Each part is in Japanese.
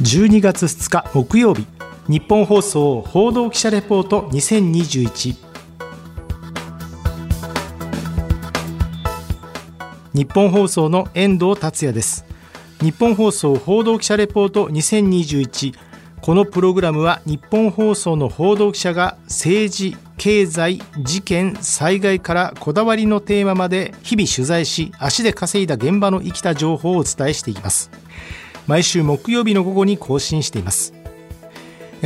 12月2日木曜日。日本放送報道記者レポート2021日本放送の遠藤達也です。日本放送報道記者レポート2021このプログラムは日本放送の報道記者が政治経済事件災害からこだわりのテーマまで日々取材し足で稼いだ現場の生きた情報をお伝えしていきます。毎週木曜日の午後に更新しています。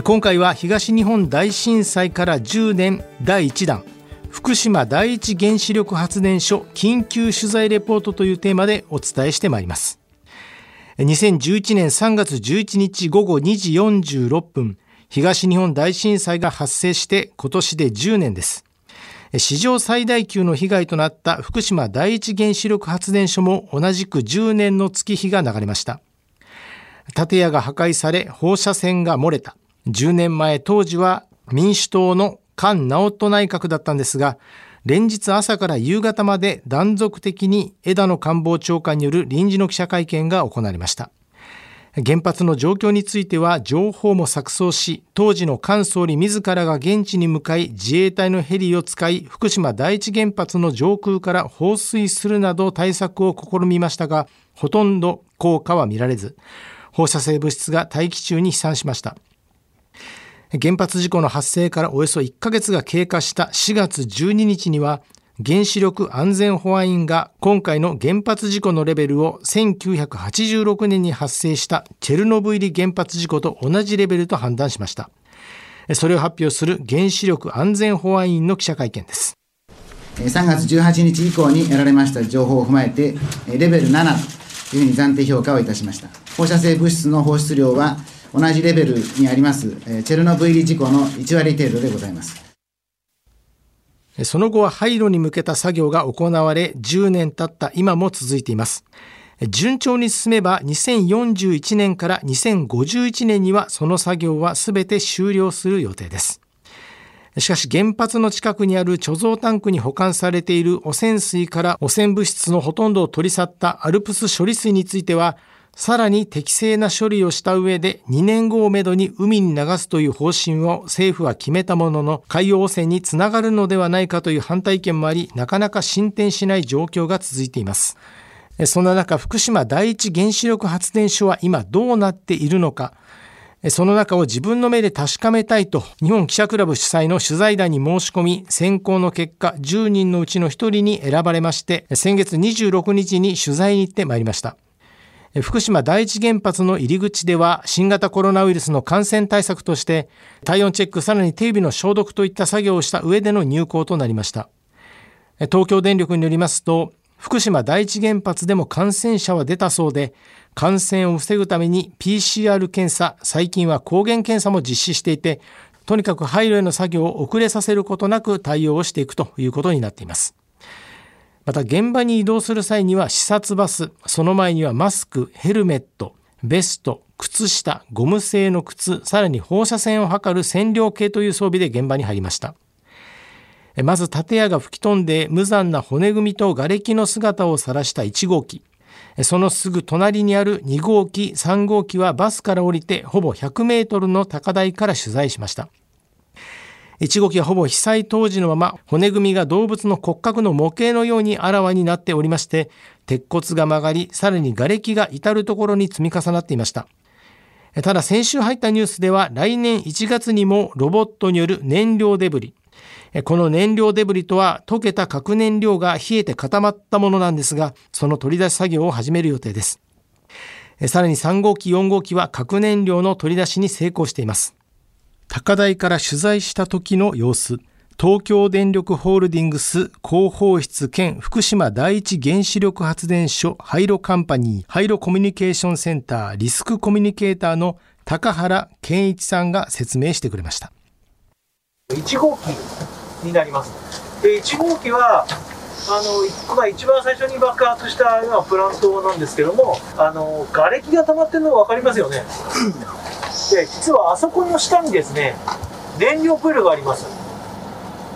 今回は東日本大震災から10年第1弾福島第一原子力発電所緊急取材レポートというテーマでお伝えしてまいります。2011年3月11日午後2時46分東日本大震災が発生して今年で10年です。史上最大級の被害となった福島第一原子力発電所も同じく10年の月日が流れました。建屋が破壊され放射線が漏れた。10年前当時は民主党の菅直人内閣だったんですが連日朝から夕方まで断続的に枝野官房長官による臨時の記者会見が行われました。原発の状況については情報も錯綜し当時の菅総理自らが現地に向かい自衛隊のヘリを使い福島第一原発の上空から放水するなど対策を試みましたがほとんど効果は見られず。放射性物質が大気中に飛散しました。原発事故の発生からおよそ1ヶ月が経過した4月12日には原子力安全保安院が今回の原発事故のレベルを1986年に発生したチェルノブイリ原発事故と同じレベルと判断しました。それを発表する原子力安全保安院の記者会見です。3月18日以降に得られました情報を踏まえてレベル7というふうに暫定評価をいたしました。放射性物質の放出量は同じレベルにありますチェルノブイリ事故の1割程度でございます。その後は廃炉に向けた作業が行われ10年経った今も続いています。順調に進めば2041年から2051年にはその作業は全て終了する予定です。しかし原発の近くにある貯蔵タンクに保管されている汚染水から汚染物質のほとんどを取り去ったアルプス処理水についてはさらに適正な処理をした上で2年後をめどに海に流すという方針を政府は決めたものの海洋汚染につながるのではないかという反対意見もありなかなか進展しない状況が続いています。そんな中福島第一原子力発電所は今どうなっているのか。その中を自分の目で確かめたいと日本記者クラブ主催の取材団に申し込み選考の結果10人のうちの1人に選ばれまして先月26日に取材に行ってまいりました。福島第一原発の入り口では新型コロナウイルスの感染対策として体温チェックさらに手指の消毒といった作業をした上での入港となりました。東京電力によりますと福島第一原発でも感染者は出たそうで感染を防ぐために PCR 検査最近は抗原検査も実施していてとにかく廃炉への作業を遅れさせることなく対応をしていくということになっています。また現場に移動する際には視察バスその前にはマスクヘルメットベスト靴下ゴム製の靴さらに放射線を測る線量計という装備で現場に入りました。まず建屋が吹き飛んで無残な骨組みと瓦礫の姿を晒した1号機。そのすぐ隣にある2号機3号機はバスから降りてほぼ100メートルの高台から取材しました。1号機はほぼ被災当時のまま骨組みが動物の骨格の模型のようにあらわになっておりまして鉄骨が曲がりさらに瓦礫が至る所に積み重なっていました。ただ先週入ったニュースでは来年1月にもロボットによる燃料デブリこの燃料デブリとは溶けた核燃料が冷えて固まったものなんですがその取り出し作業を始める予定です。さらに3号機4号機は核燃料の取り出しに成功しています。高台から取材した時の様子。東京電力ホールディングス広報室兼福島第一原子力発電所廃炉カンパニー廃炉コミュニケーションセンターリスクコミュニケーターの高原健一さんが説明してくれました。1号機になります。で1号機はあの、まあ、一番最初に爆発したのはプラントなんですけどもあの瓦礫が溜まってるの分かりますよね。で実はあそこの下にですね燃料プールがあります。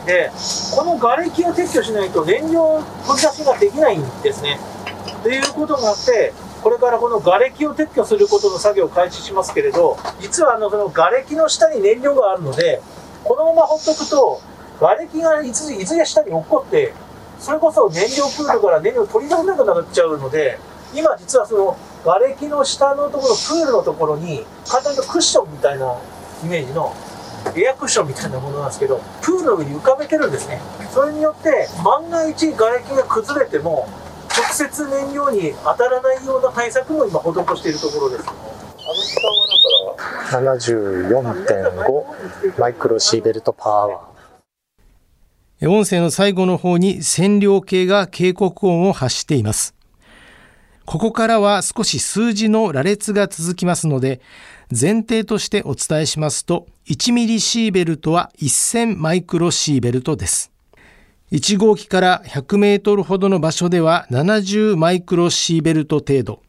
でこの瓦礫を撤去しないと燃料取り出しができないんですね。ということがあってこれからこの瓦礫を撤去することの作業を開始しますけれど、実はあのその瓦礫の下に燃料があるので、このままほっとくと、瓦礫がいついずれ下に落っこって、それこそ燃料プールから燃料取り出せなくなっちゃうので、今実はその瓦礫の下のところ、プールのところに、簡単にクッションみたいなイメージのエアクッションみたいなものなんですけど、プールの上に浮かべてるんですね。それによって、万が一瓦礫が崩れても、直接燃料に当たらないような対策も今施しているところです。74.5マイクロシーベルトパワー。音声の最後の方に線量計が警告音を発しています。ここからは少し数字の羅列が続きますので、前提としてお伝えしますと、1ミリシーベルトは1000マイクロシーベルトです。1号機から100メートルほどの場所では70マイクロシーベルト程度。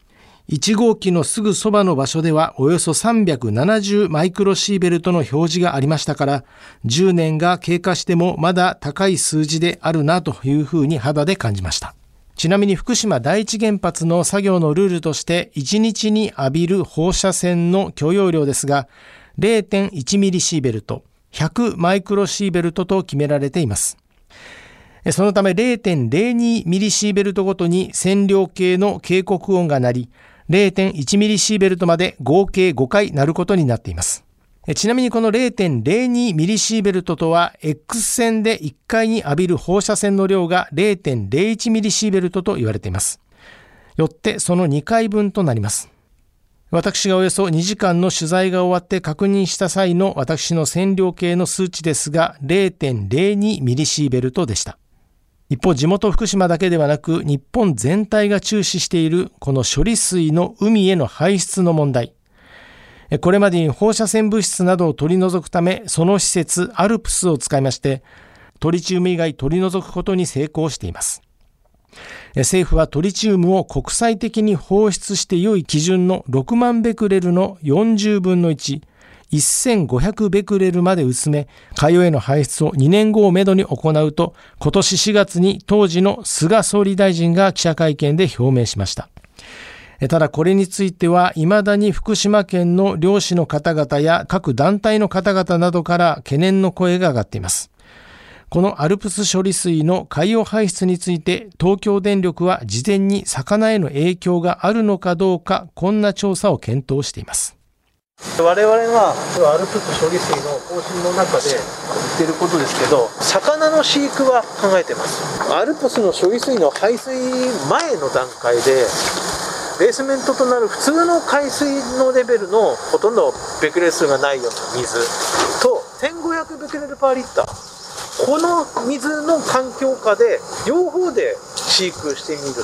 1号機のすぐそばの場所ではおよそ370マイクロシーベルトの表示がありましたから、10年が経過してもまだ高い数字であるなというふうに肌で感じました。ちなみに福島第一原発の作業のルールとして1日に浴びる放射線の許容量ですが0.1ミリシーベルト100マイクロシーベルトと決められています。そのため0.02ミリシーベルトごとに線量計の警告音が鳴り、0.1ミリシーベルトまで合計5回鳴ることになっています。ちなみにこの0.02ミリシーベルトとは X 線で1回に浴びる放射線の量が0.01ミリシーベルトと言われています。よってその2回分となります。私がおよそ2時間の取材が終わって確認した際の私の線量計の数値ですが0.02ミリシーベルトでした。一方、地元福島だけではなく、日本全体が注視しているこの処理水の海への排出の問題。これまでに放射線物質などを取り除くため、その施設、アルプスを使いまして、トリチウム以外取り除くことに成功しています。政府はトリチウムを国際的に放出して良い基準の6万ベクレルの40分の1、1500ベクレルまで薄め、海洋への排出を2年後をめどに行うと、今年4月に当時の菅総理大臣が記者会見で表明しました。ただこれについては、未だに福島県の漁師の方々や各団体の方々などから懸念の声が上がっています。このアルプス処理水の海洋排出について東京電力は事前に魚への影響があるのかどうかこんな調査を検討しています。我々がアルプス処理水の方針の中で言ってることですけど魚の飼育は考えてます。アルプスの処理水の排水前の段階でベースメントとなる普通の海水のレベルのほとんどベクレル数がないような水。と1500ベクレルパーリッター。この水の環境下で両方で飼育してみると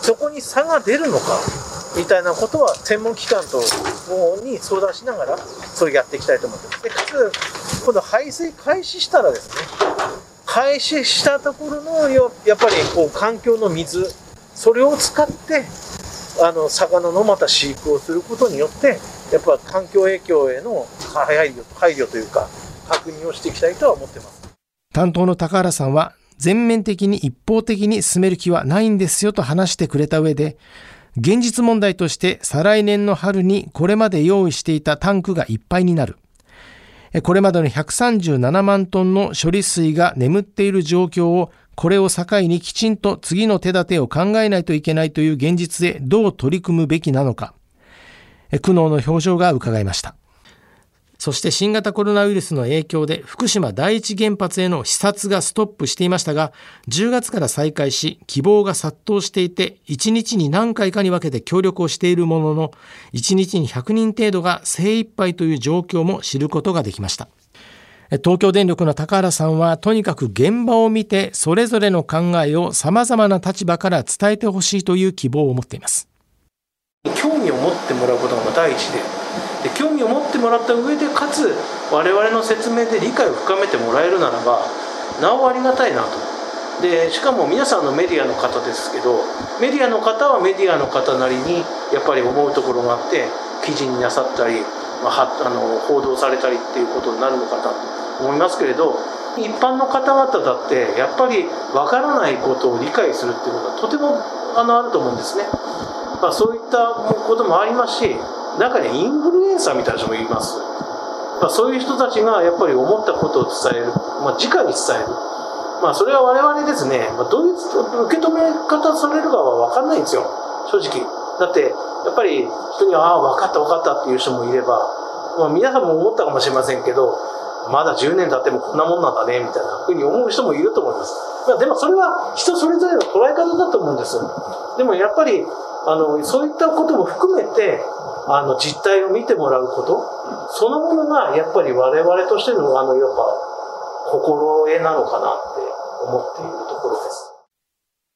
そこに差が出るのかみたいなことは専門機関と方に相談しながらそれやっていきたいと思ってます。でかつ今度排水開始したらですね開始したところのよやっぱりこう環境の水それを使ってあの魚のまた飼育をすることによってやっぱ環境影響への配慮配慮というか確認をしていきたいとは思ってます。担当の高原さんは全面的に一方的に進める気はないんですよと話してくれた上で現実問題として再来年の春にこれまで用意していたタンクがいっぱいになる。これまでの137万トンの処理水が眠っている状況をこれを境にきちんと次の手立てを考えないといけないという現実へどう取り組むべきなのか苦悩の表情が伺いました。そして新型コロナウイルスの影響で福島第一原発への視察がストップしていましたが、10月から再開し、希望が殺到していて、1日に何回かに分けて協力をしているものの、1日に100人程度が精一杯という状況も知ることができました。東京電力の高原さんはとにかく現場を見てそれぞれの考えを様々な立場から伝えてほしいという希望を持っています。興味を持ってもらうことが第一でで興味を持ってもらった上でかつ我々の説明で理解を深めてもらえるならばなおありがたいなとでしかも皆さんのメディアの方ですけどメディアの方はメディアの方なりにやっぱり思うところがあって記事になさったり、まあ、あの報道されたりっていうことになるのかなと思いますけれど一般の方々だってやっぱり分からないことを理解するっていうことはとてもあのあると思うんですね。まあ、そういったこともありますし中にインフルエンサーみたいな人もいますまあ、そういう人たちがやっぱり思ったことを伝える、まあ、直に伝える、まあ、それは我々ですね、まあ、どういう受け止め方されるかは分かんないんですよ、正直。だって、やっぱり人には、ああ、分かった分かったっていう人もいれば、まあ、皆さんも思ったかもしれませんけど、まだ10年経ってもこんなもんなんだね、みたいなふうに思う人もいると思います。まあ、でもそれは人それぞれの捉え方だと思うんです。でもやっぱり、あの、そういったことも含めて、あの、実態を見てもらうこと、そのものがやっぱり我々としての、あの、やっぱ、心得なのかなって思っているところです。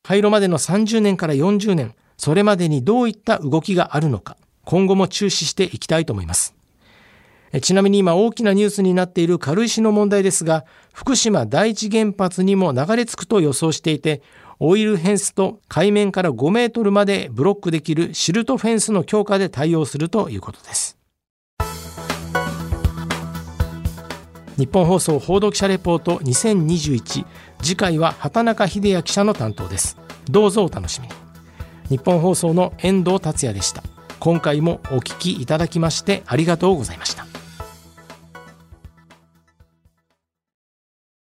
廃炉までの30年から40年、それまでにどういった動きがあるのか、今後も注視していきたいと思います。ちなみに今大きなニュースになっている軽石の問題ですが、福島第一原発にも流れ着くと予想していて、オイルフェンスと海面から5メートルまでブロックできるシルトフェンスの強化で対応するということです。日本放送報道記者レポート2021次回は畑中秀也記者の担当です。どうぞお楽しみに。日本放送の遠藤達也でした。今回もお聞きいただきましてありがとうございました。